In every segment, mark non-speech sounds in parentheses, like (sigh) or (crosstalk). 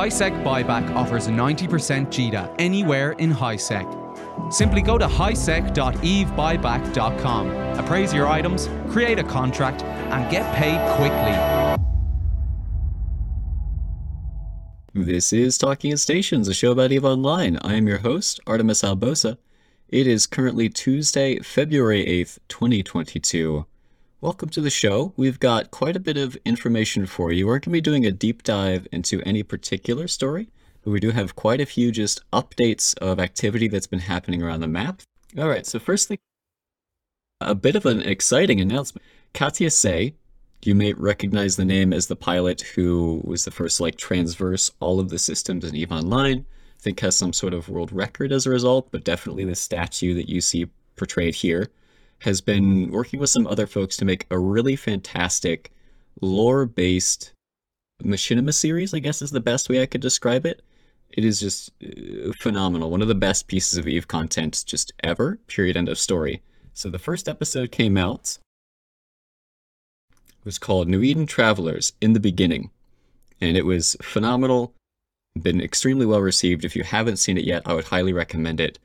HiSec Buyback offers a 90% JITA anywhere in HiSec. Simply go to hisec.evebuyback.com, appraise your items, create a contract, and get paid quickly. This is Talking at Stations, a show about EVE Online. I am your host, Artemis Albosa. It is currently Tuesday, February 8th, 2022. Welcome to the show. We've got quite a bit of information for you. We're going to be doing a deep dive into any particular story, but we do have quite a few just updates of activity that's been happening around the map. All right, so firstly, a bit of an exciting announcement. Katia Sae, you may recognize the name as the pilot who was the first to like transverse all of the systems in EVE Online. I think has some sort of world record as a result, but definitely the statue that you see portrayed here has been working with some other folks to make a really fantastic lore-based machinima series, I guess is the best way I could describe it. It is just uh, phenomenal. One of the best pieces of EVE content just ever, period, end of story. So the first episode came out it was called New Eden Travelers in the Beginning. And it was phenomenal, been extremely well received. If you haven't seen it yet, I would highly recommend it.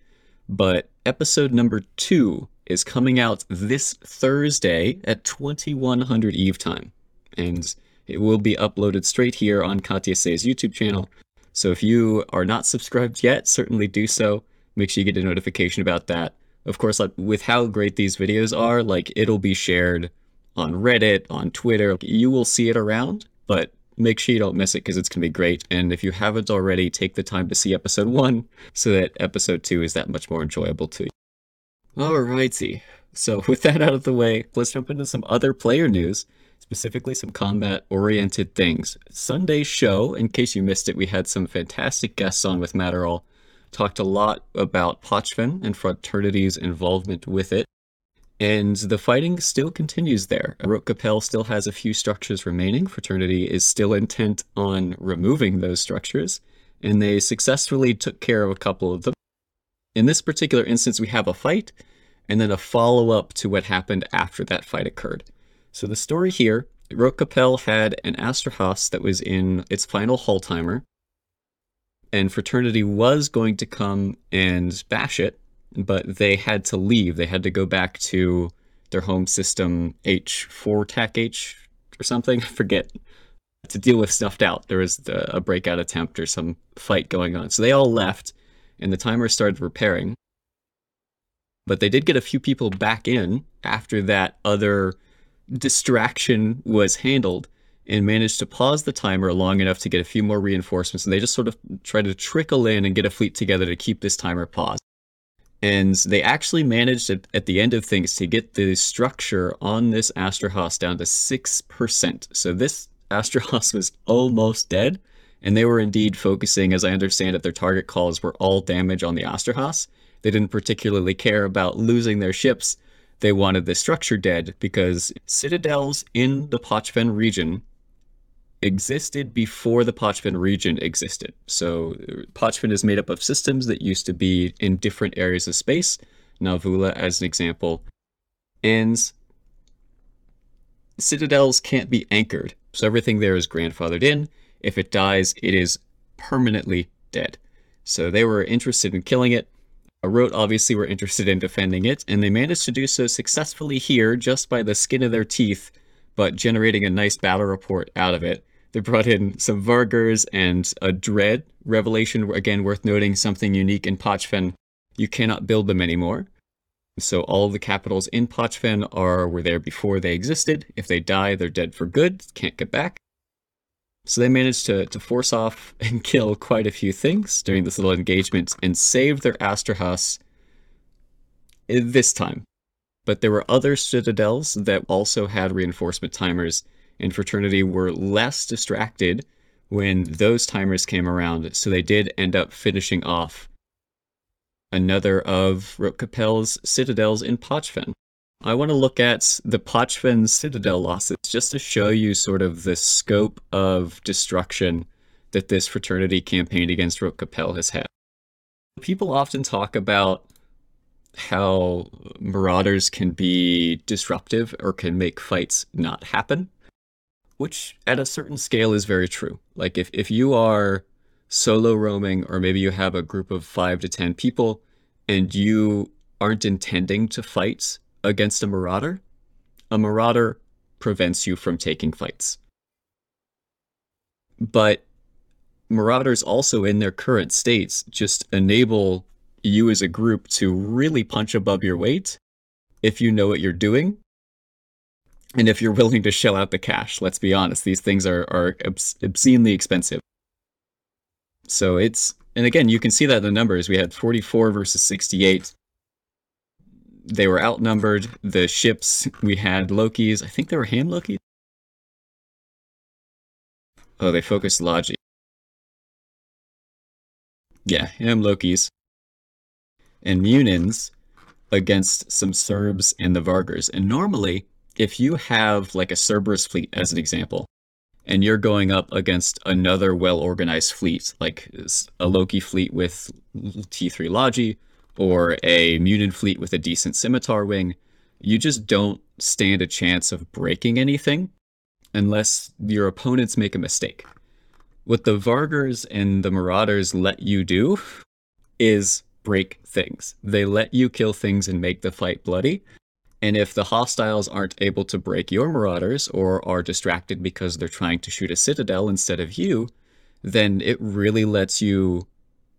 But episode number two is coming out this Thursday at 2100 Eve time. And it will be uploaded straight here on Katia Sae's YouTube channel. So if you are not subscribed yet, certainly do so. Make sure you get a notification about that. Of course, like, with how great these videos are, like it'll be shared on Reddit, on Twitter. You will see it around, but make sure you don't miss it because it's going to be great. And if you haven't already, take the time to see episode one so that episode two is that much more enjoyable to you. Alrighty. So (laughs) with that out of the way, let's jump into some other player news, specifically some combat oriented things. Sunday's show, in case you missed it, we had some fantastic guests on with Matterall. Talked a lot about Pochven and Fraternity's involvement with it. And the fighting still continues there. Rote Kapelle still has a few structures remaining. Fraternity is still intent on removing those structures, and they successfully took care of a couple of them. In this particular instance, we have a fight, and then a follow up to what happened after that fight occurred. So the story here Rote Kapelle had an Astrahus that was in its final hull timer, and Fraternity was going to come and bash it, but they had to leave. They had to go back to their home system H4 TAC H or something. (laughs) I forget. To deal with snuffed out. There was a breakout attempt or some fight going on. So they all left and the timer started repairing. But they did get a few people back in after that other distraction was handled and managed to pause the timer long enough to get a few more reinforcements. And they just sort of tried to trickle in and get a fleet together to keep this timer paused. And they actually managed at, at the end of things to get the structure on this Astrahus down to 6%. So this Astrahus (laughs) was almost dead. And they were indeed focusing, as I understand it, their target calls were all damage on the Astrahus. They didn't particularly care about losing their ships. They wanted the structure dead because citadels in the Pochven region existed before the Pochven region existed. So Pochven is made up of systems that used to be in different areas of space. Nalvula, as an example. And citadels can't be anchored. So everything there is grandfathered in. If it dies, it is permanently dead. So they were interested in killing it. Rote obviously were interested in defending it, and they managed to do so successfully here just by the skin of their teeth, but generating a nice battle report out of it. They brought in some Vargurs and a Dread revelation, again worth noting, something unique in Pochven. You cannot build them anymore. So all the capitals in Pochven are were there before they existed. If they die, they're dead for good, can't get back. So they managed to, to force off (laughs) and kill quite a few things during this little engagement and save their Astrahus this time. But there were other citadels that also had reinforcement timers and Fraternity were less distracted when those timers came around, so they did end up finishing off another of Rote Kapelle's citadels in Pochven. I want to look at the Pochven citadel losses just to show you sort of the scope of destruction that this fraternity campaign against Rote Kapelle has had. People often talk about how marauders can be disruptive or can make fights not happen which at a certain scale is very true. Like if, if you are solo roaming, or maybe you have a group of five to 10 people and you aren't intending to fight against a marauder, a marauder prevents you from taking fights. But marauders also in their current states just enable you as a group to really punch above your weight if you know what you're doing and if you're willing to shell out the cash. Let's be honest these things are, are obscenely expensive. So it's and again you can see that in the numbers. We had 44 versus 68 they were outnumbered. The ships we had loki's i think they were ham loki oh they focused logi. Yeah ham loki's. And Munins against some Serbs and the Vargurs. And normally, if you have like a Cerberus fleet as an example, and you're going up against another well organized fleet, like a Loki fleet with T3 Logi or a Munin fleet with a decent scimitar wing, you just don't stand a chance of breaking anything unless your opponents make a mistake. What the Vargurs and the Marauders let you do is break things. They let you kill things and make the fight bloody. And if the hostiles aren't able to break your marauders or are distracted because they're trying to shoot a citadel instead of you, then it really lets you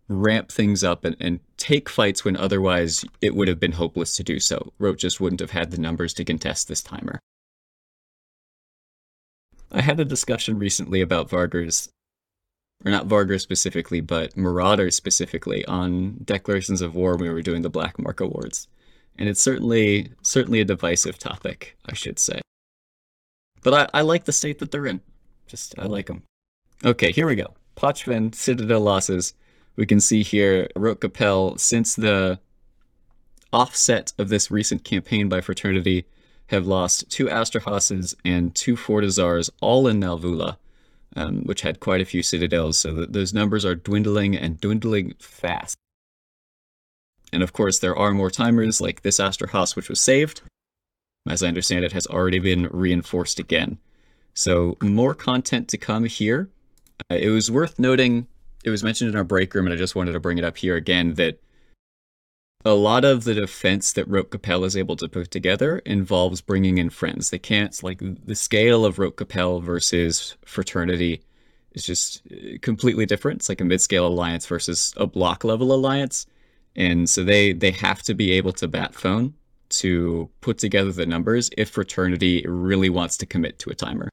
ramp things up and, and take fights when otherwise it would have been hopeless to do so. Rote just wouldn't have had the numbers to contest this timer. I had a discussion recently about Vargurs or not Vargur specifically, but Marauders specifically on declarations of war when we were doing the Black Mark Awards. And it's certainly certainly a divisive topic, I should say. But I, I like the state that they're in. Just I like them. Okay, here we go. Pochven Citadel losses. We can see here Rote Kapelle since the offset of this recent campaign by Fraternity have lost two Astrahuses and two Fortizars, all in Nalvula um, which had quite a few citadels. So that those numbers are dwindling and dwindling fast. And of course, there are more timers like this Astrahus, which was saved. As I understand it, has already been reinforced again. So more content to come here. Uh, it was worth noting, it was mentioned in our break room, and I just wanted to bring it up here again, that a lot of the defense that Rote Kapelle is able to put together involves bringing in friends. They can't, like, the scale of Rote Kapelle versus Fraternity is just uh, completely different. It's like a mid-scale alliance versus a block level alliance. And so they, they have to be able to bat phone to put together the numbers if Fraternity really wants to commit to a timer.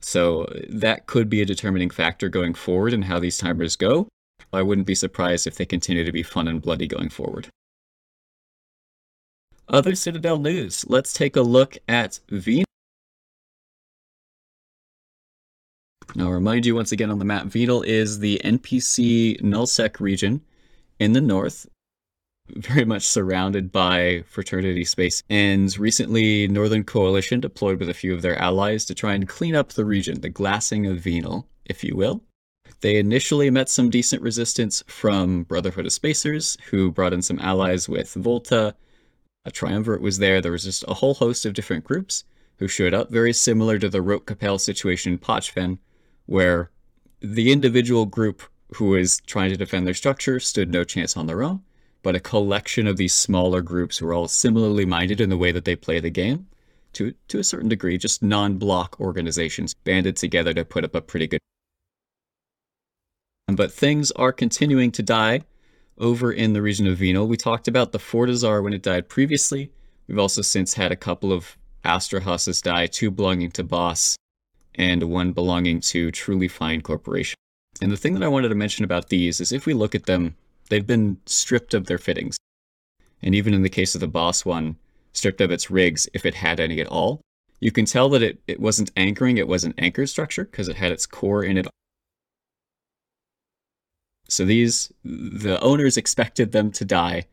So that could be a determining factor going forward in how these timers go. I wouldn't be surprised if they continue to be fun and bloody going forward. Other Citadel news. Let's take a look at Venal. Now, I'll remind you once again on the map, Venal is the NPC nullsec region in the north, very much surrounded by fraternity space. And recently, Northern Coalition deployed with a few of their allies to try and clean up the region, the glassing of Venal, if you will. They initially met some decent resistance from Brotherhood of Spacers, who brought in some allies with Volta, a triumvirate was there. There was just a whole host of different groups who showed up, very similar to the Rote Kapelle situation in Pochven, where the individual group who was trying to defend their structure stood no chance on their own, but a collection of these smaller groups who are all similarly minded in the way that they play the game, to, to a certain degree, just non-block organizations banded together to put up a pretty good. But things are continuing to die over in the region of Venal. We talked about the Fortizar when it died previously. We've also since had a couple of Astrahuses die, two belonging to Boss and one belonging to Truly Fine Corporation. And the thing that I wanted to mention about these is if we look at them, they've been stripped of their fittings. And even in the case of the Boss one, stripped of its rigs, if it had any at all. You can tell that it, it wasn't anchoring, it was an anchored structure because it had its core in it so these, the owners expected them to die.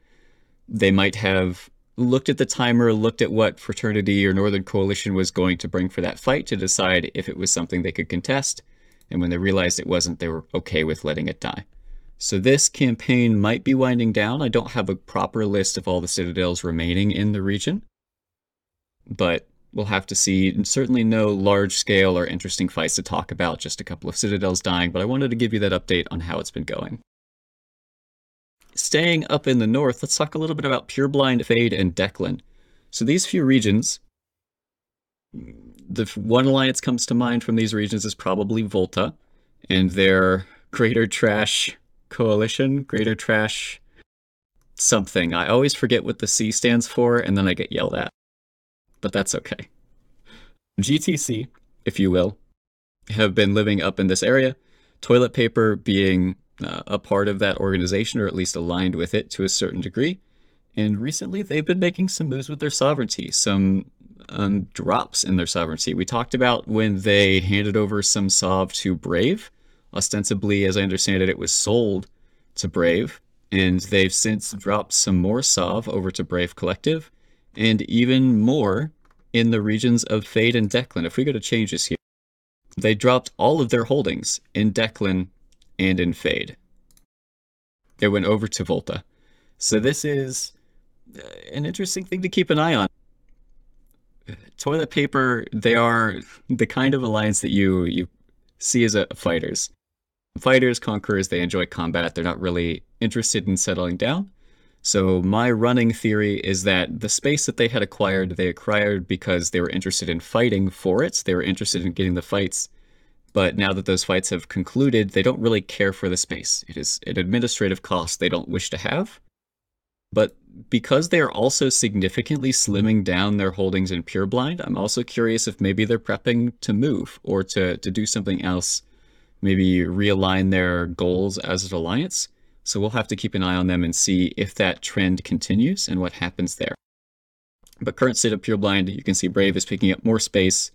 They might have looked at the timer, looked at what fraternity or Northern Coalition was going to bring for that fight to decide if it was something they could contest. And when they realized it wasn't, they were okay with letting it die. So this campaign might be winding down. I don't have a proper list of all the citadels remaining in the region. But we'll have to see. And certainly no large scale or interesting fights to talk about, just a couple of citadels dying, but I wanted to give you that update on how it's been going. Staying up in the north, let's talk a little bit about Pureblind, Fade, and Deklein. So these few regions, the one alliance comes to mind from these regions is probably Volta and their Greater Trash Coalition, Greater Trash something. I always forget what the C stands for and then I get yelled at. But that's okay. GTC, if you will, have been living up in this area, toilet paper being uh, a part of that organization or at least aligned with it to a certain degree. And recently they've been making some moves with their sovereignty, some um, drops in their sovereignty. We talked about when they handed over some Sov to Brave. Ostensibly, as I understand it, it was sold to Brave, and they've since dropped some more Sov over to Brave Collective, and even more in the regions of Fade and Deklein. If we go to changes here, they dropped all of their holdings in Deklein and in Fade. They went over to Volta. So this is uh, an interesting thing to keep an eye on. Toilet paper, they are the kind of alliance that you you see as a fighters. Fighters, conquerors, they enjoy combat. They're not really interested in settling down. So my running theory is that the space that they had acquired, they acquired because they were interested in fighting for it. They were interested in getting the fights. But now that those fights have concluded, they don't really care for the space. It is an administrative cost they don't wish to have. But because they are also significantly slimming down their holdings in Pureblind, I'm also curious if maybe they're prepping to move or to, to do something else, maybe realign their goals as an alliance. So we'll have to keep an eye on them and see if that trend continues and what happens there. But current state of Pureblind, you can see Brave is picking up more space,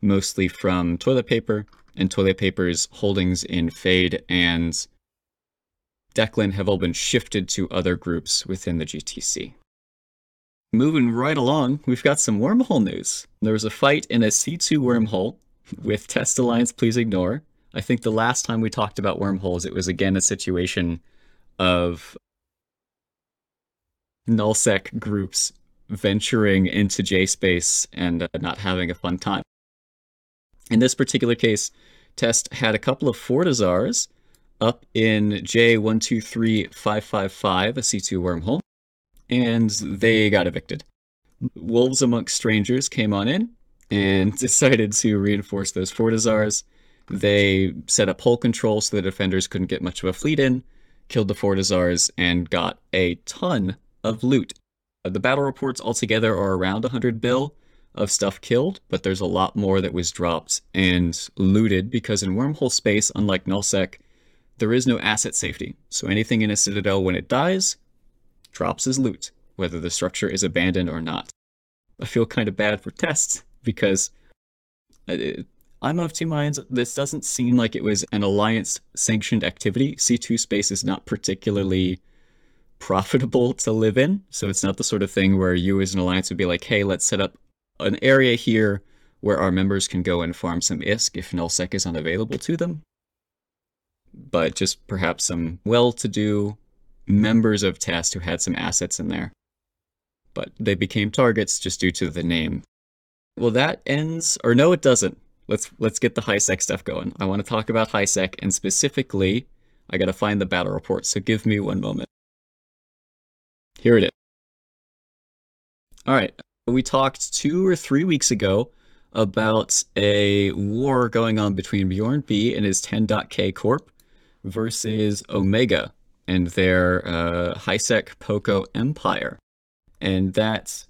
mostly from toilet paper, and toilet paper's holdings in Fade and Deklein have all been shifted to other groups within the GTC. Moving right along, we've got some wormhole news. There was a fight in a C2 wormhole with Test Alliance Please Ignore. I think the last time we talked about wormholes, it was again a situation of nullsec groups venturing into JSpace and uh, not having a fun time. In this particular case, Test had a couple of Fortizars up in J123555, a C2 wormhole, and they got evicted. Wolves Amongst Strangers came on in and (laughs) decided to reinforce those Fortizars. They set up hole control so the defenders couldn't get much of a fleet in, killed the Fortizars, and got a ton of loot. Uh, the battle reports altogether are around 100 bill of stuff killed, but there's a lot more that was dropped and looted because in wormhole space, unlike nullsec, there is no asset safety, so anything in a citadel when it dies drops as loot, whether the structure is abandoned or not. I feel kind of bad for tests because I'm of two minds. This doesn't seem like it was an alliance sanctioned activity. C2 space is not particularly profitable to live in, so it's not the sort of thing where you as an alliance would be like, hey, let's set up an area here where our members can go and farm some ISK if nullsec is unavailable to them but just perhaps some well-to-do members of Test who had some assets in there. But they became targets just due to the name. Well, that ends, or no, it doesn't. Let's let's get the high sec stuff going. I want to talk about high sec, and specifically, I got to find the battle report. So give me one moment. Here it is. All right, we talked two or three weeks ago about a war going on between Bjorn B and his 10.k corp versus Omega and their uh, HiSec Poco Empire. And that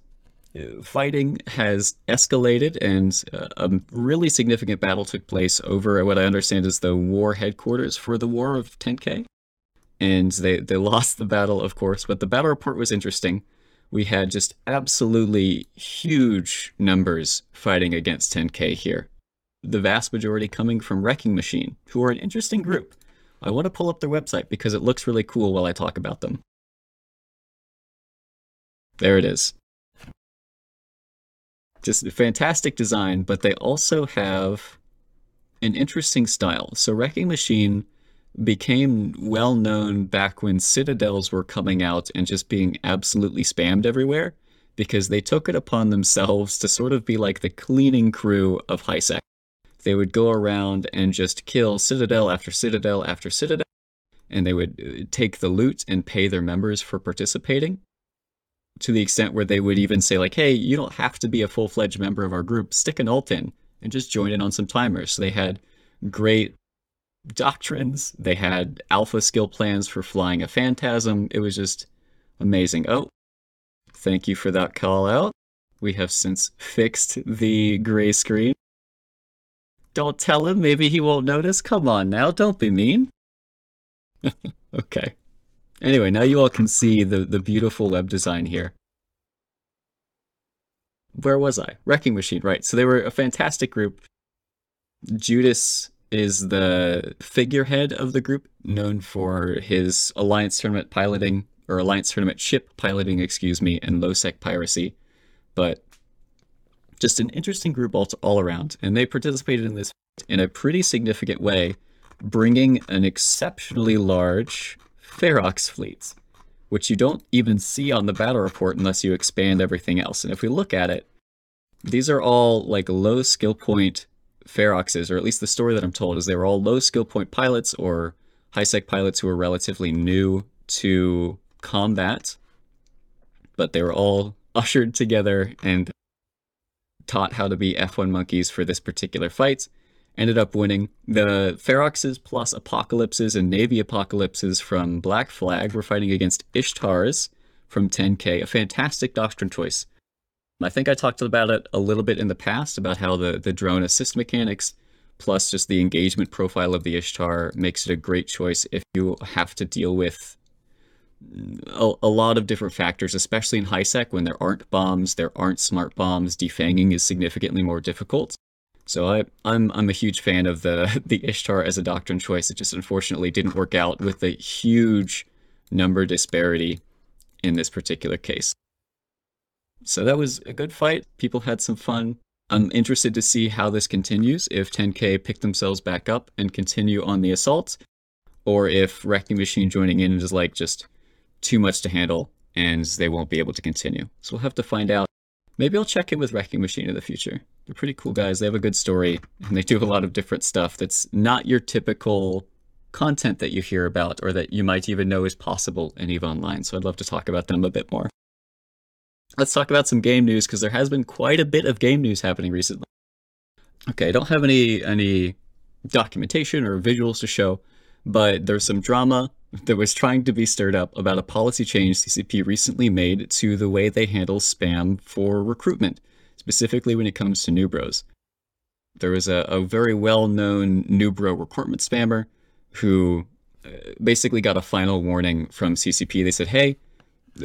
fighting has escalated, and uh, a really significant battle took place over what I understand is the war headquarters for the War of 10K. And they, they lost the battle, of course, but the battle report was interesting. We had just absolutely huge numbers fighting against 10K here. The vast majority coming from Wrecking Machine, who are an interesting group. I want to pull up their website because it looks really cool while I talk about them. There it is. Just fantastic design, but they also have an interesting style. So Wrecking Machine became well known back when Citadels were coming out and just being absolutely spammed everywhere. because they took it upon themselves to sort of be like the cleaning crew of HiSec. They would go around and just kill citadel after citadel after citadel, and they would uh, take the loot and pay their members for participating to the extent where they would even say like, "Hey, you don't have to be a full-fledged member of our group. Stick an alt in and just join in on some timers." So they had great doctrines. They had alpha skill plans for flying a phantasm. It was just amazing. Oh, thank you for that call out. We have since fixed the gray screen. Don't tell him, maybe he won't notice. Come on now, don't be mean. (laughs) okay. Anyway, now you all can see the, the beautiful web design here. Where was I? Wrecking Machine, right. So they were a fantastic group. Judas is the figurehead of the group, known for his Alliance tournament piloting, or Alliance tournament ship piloting, excuse me, and low sec piracy. But just an interesting group all, all around. And they participated in this in a pretty significant way, bringing an exceptionally large Ferox fleets, which you don't even see on the battle report unless you expand everything else. And if we look at it, these are all like low skill point Feroxes, or at least the story that I'm told is they were all low skill point pilots or high sec pilots who were relatively new to combat, but they were all (laughs) ushered together and taught how to be F1 monkeys for this particular fight ended up winning. The Feroxes plus Apocalypses and Navy Apocalypses from Black Flag were fighting against Ishtars from 10K, a fantastic doctrine choice. I think I talked about it a little bit in the past about how the, the drone assist mechanics plus just the engagement profile of the Ishtar makes it a great choice if you have to deal with a, a, lot of different factors, especially in high sec when there aren't bombs, there aren't smart bombs. Defanging is significantly more difficult. So I, I'm I'm a huge fan of the (laughs) the Ishtar as a doctrine choice. It just unfortunately didn't work out with the huge number disparity in this particular case. So that was a good fight. People had some fun. I'm interested to see how this continues. If 10K pick themselves back up and continue on the assault, or if Wrecking Machine joining in is like just too much to handle and they won't be able to continue. So we'll have to find out. Maybe I'll check in with Wrecking Machine in the future. They're pretty cool guys. They have a good story, and they do a lot of different stuff that's not your typical content that you hear about or that you might even know is possible in EVE Online. So I'd love to talk about them a bit more. Let's talk about some game news because there has been quite a bit of game news happening recently. Okay, I don't have any any documentation or visuals to show, but there's some drama that was trying to be stirred up about a policy change CCP recently made to the way they handle spam for recruitment specifically when it comes to new bros. There was a, a very well known new bro recruitment spammer who uh, basically got a final warning from CCP. They said, hey,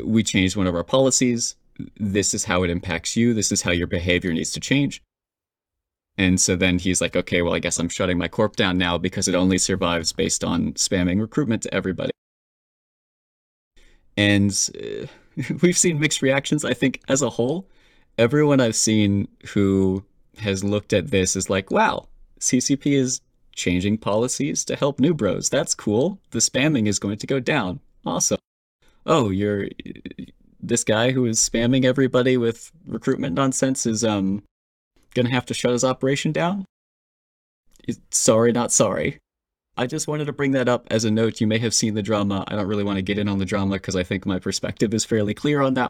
we changed one of our policies. This is how it impacts you. This is how your behavior needs to change. And so then he's like, okay, well, I guess I'm shutting my corp down now because it only survives based on spamming recruitment to everybody. And uh, (laughs) we've seen mixed reactions, I think, as a whole everyone I've seen who has looked at this is like, wow, CCP is changing policies to help new bros. That's cool. The spamming is going to go down. Awesome. Oh, you're this guy who is spamming everybody with recruitment nonsense is um gonna have to shut his operation down. Sorry, not sorry. I just wanted to bring that up as a note. You may have seen the drama. I don't really want to get in on the drama because I think my perspective is fairly clear on that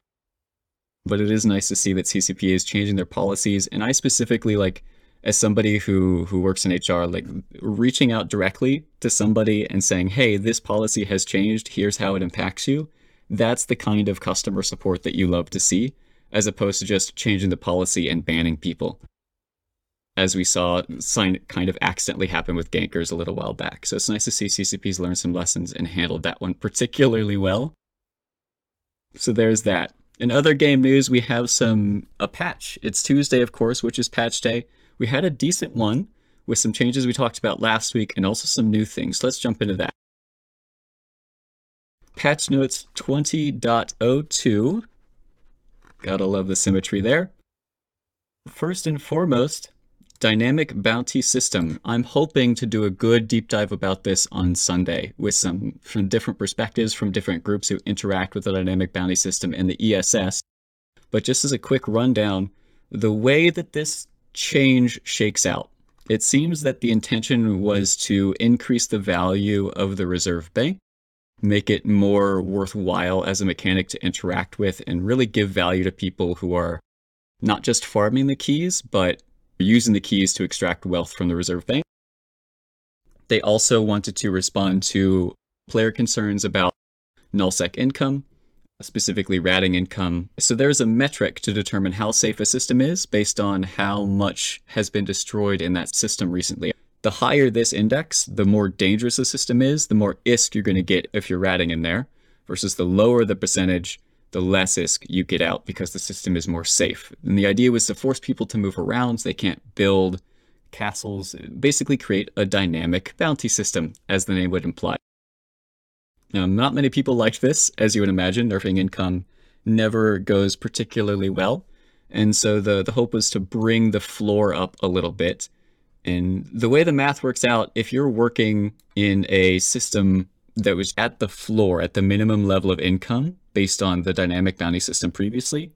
but it is nice to see that CCPA is changing their policies. And I specifically like, as somebody who who works in HR, like reaching out directly to somebody and saying, "Hey, this policy has changed. Here's how it impacts you." That's the kind of customer support that you love to see, as opposed to just changing the policy and banning people, as we saw sign kind of accidentally happen with gankers a little while back. So it's nice to see CCP's learned some lessons and handled that one particularly well. So there's that. In other game news, we have some a patch. It's Tuesday, of course, which is patch day. We had a decent one with some changes we talked about last week and also some new things. Let's jump into that. Patch notes 20.02. Gotta love the symmetry there. First and foremost, Dynamic bounty system. I'm hoping to do a good deep dive about this on Sunday with some from different perspectives from different groups who interact with the dynamic bounty system and the ESS. But just as a quick rundown, the way that this change shakes out, it seems that the intention was to increase the value of the reserve bank, make it more worthwhile as a mechanic to interact with, and really give value to people who are not just farming the keys, but using the keys to extract wealth from the reserve bank. They also wanted to respond to player concerns about nullsec income, specifically ratting income. So there's a metric to determine how safe a system is based on how much has been destroyed in that system recently. The higher this index, the more dangerous the system is, the more ISK you're going to get if you're ratting in there, versus the lower the percentage, the less ISK you get out because the system is more safe. And the idea was to force people to move around so they can't build castles, basically create a dynamic bounty system, as the name would imply. Now, not many people liked this, as you would imagine. Nerfing income never goes particularly well. And so the, the hope was to bring the floor up a little bit. And the way the math works out, if you're working in a system that was at the floor, at the minimum level of income based on the dynamic bounty system previously,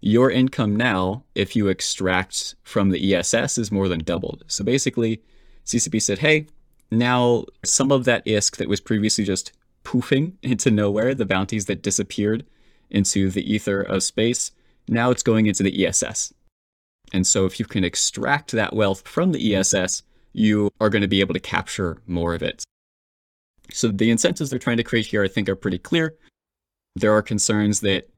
your income now, if you extract from the ESS, is more than doubled. So basically, CCP said, hey, now some of that ISK that was previously just poofing into nowhere, the bounties that disappeared into the ether of space. Now it's going into the ESS. And so if you can extract that wealth from the ESS, you are going to be able to capture more of it. So the incentives they're trying to create here, I think, are pretty clear. There are concerns that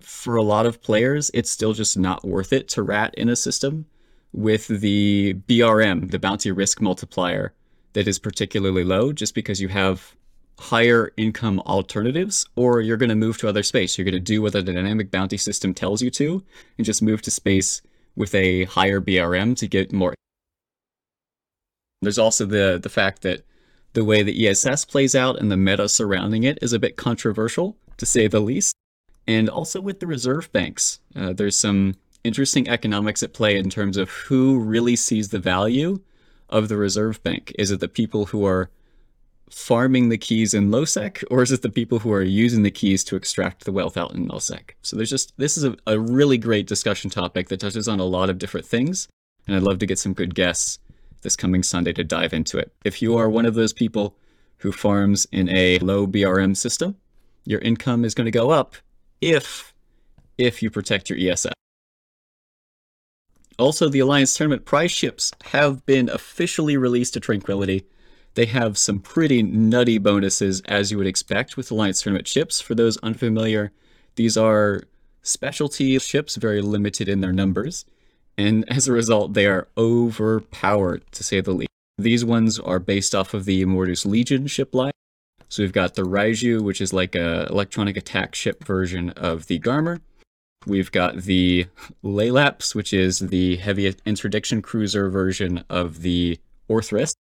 for a lot of players, it's still just not worth it to rat in a system with the BRM, the bounty risk multiplier, that is particularly low just because you have higher income alternatives, or you're going to move to other space. You're going to do what the dynamic bounty system tells you to, and just move to space with a higher BRM to get more. There's also the the fact that the way the ESS plays out and the meta surrounding it is a bit controversial, to say the least. And also with the reserve banks, uh, there's some interesting economics at play in terms of who really sees the value of the reserve bank. Is it the people who are farming the keys in lowsec, or is it the people who are using the keys to extract the wealth out in nullsec? So there's just this is a, a really great discussion topic that touches on a lot of different things, and I'd love to get some good guests this coming Sunday to dive into it. If you are one of those people who farms in a low BRM system, your income is going to go up if if you protect your ESS. Also, the Alliance Tournament prize ships have been officially released to Tranquility they have some pretty nutty bonuses, as you would expect with Alliance Tournament ships. For those unfamiliar, these are specialty ships, very limited in their numbers, and as a result, they are overpowered, to say the least. These ones are based off of the Immortus Legion ship line. So we've got the Raiju, which is like a electronic attack ship version of the Garmur. We've got the Laelaps, which is the heavy interdiction cruiser version of the Orthrus.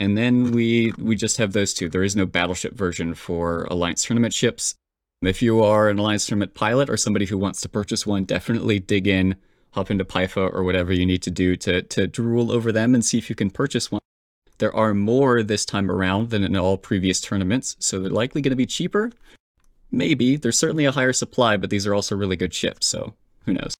And then we we just have those two. There is no battleship version for Alliance Tournament ships. If you are an Alliance Tournament pilot or somebody who wants to purchase one, definitely dig in, hop into PYFA or whatever you need to do to, to drool over them and see if you can purchase one. There are more this time around than in all previous tournaments, so they're likely going to be cheaper. Maybe. There's certainly a higher supply, but these are also really good ships, so who knows.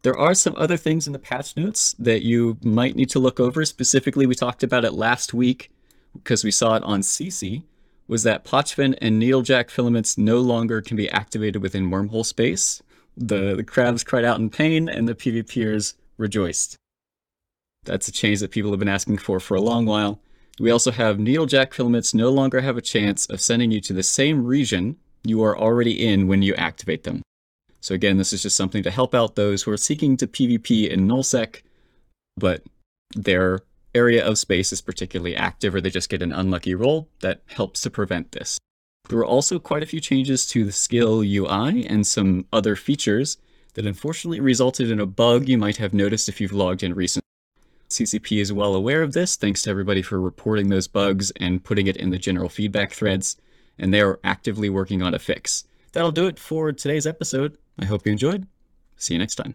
There are some other things in the patch notes that you might need to look over. Specifically, we talked about it last week because we saw it on CC, was that Pochven and Needlejack filaments no longer can be activated within wormhole space. The, the crabs cried out in pain and the PvPers rejoiced. That's a change that people have been asking for for a long while. We also have Needlejack filaments no longer have a chance of sending you to the same region you are already in when you activate them. So again, this is just something to help out those who are seeking to PvP in nullsec, but their area of space is particularly active or they just get an unlucky roll that helps to prevent this. There were also quite a few changes to the skill UI and some other features that unfortunately resulted in a bug you might have noticed if you've logged in recently. CCP is well aware of this, thanks to everybody for reporting those bugs and putting it in the general feedback threads, and they are actively working on a fix. That'll do it for today's episode. I hope you enjoyed. See you next time.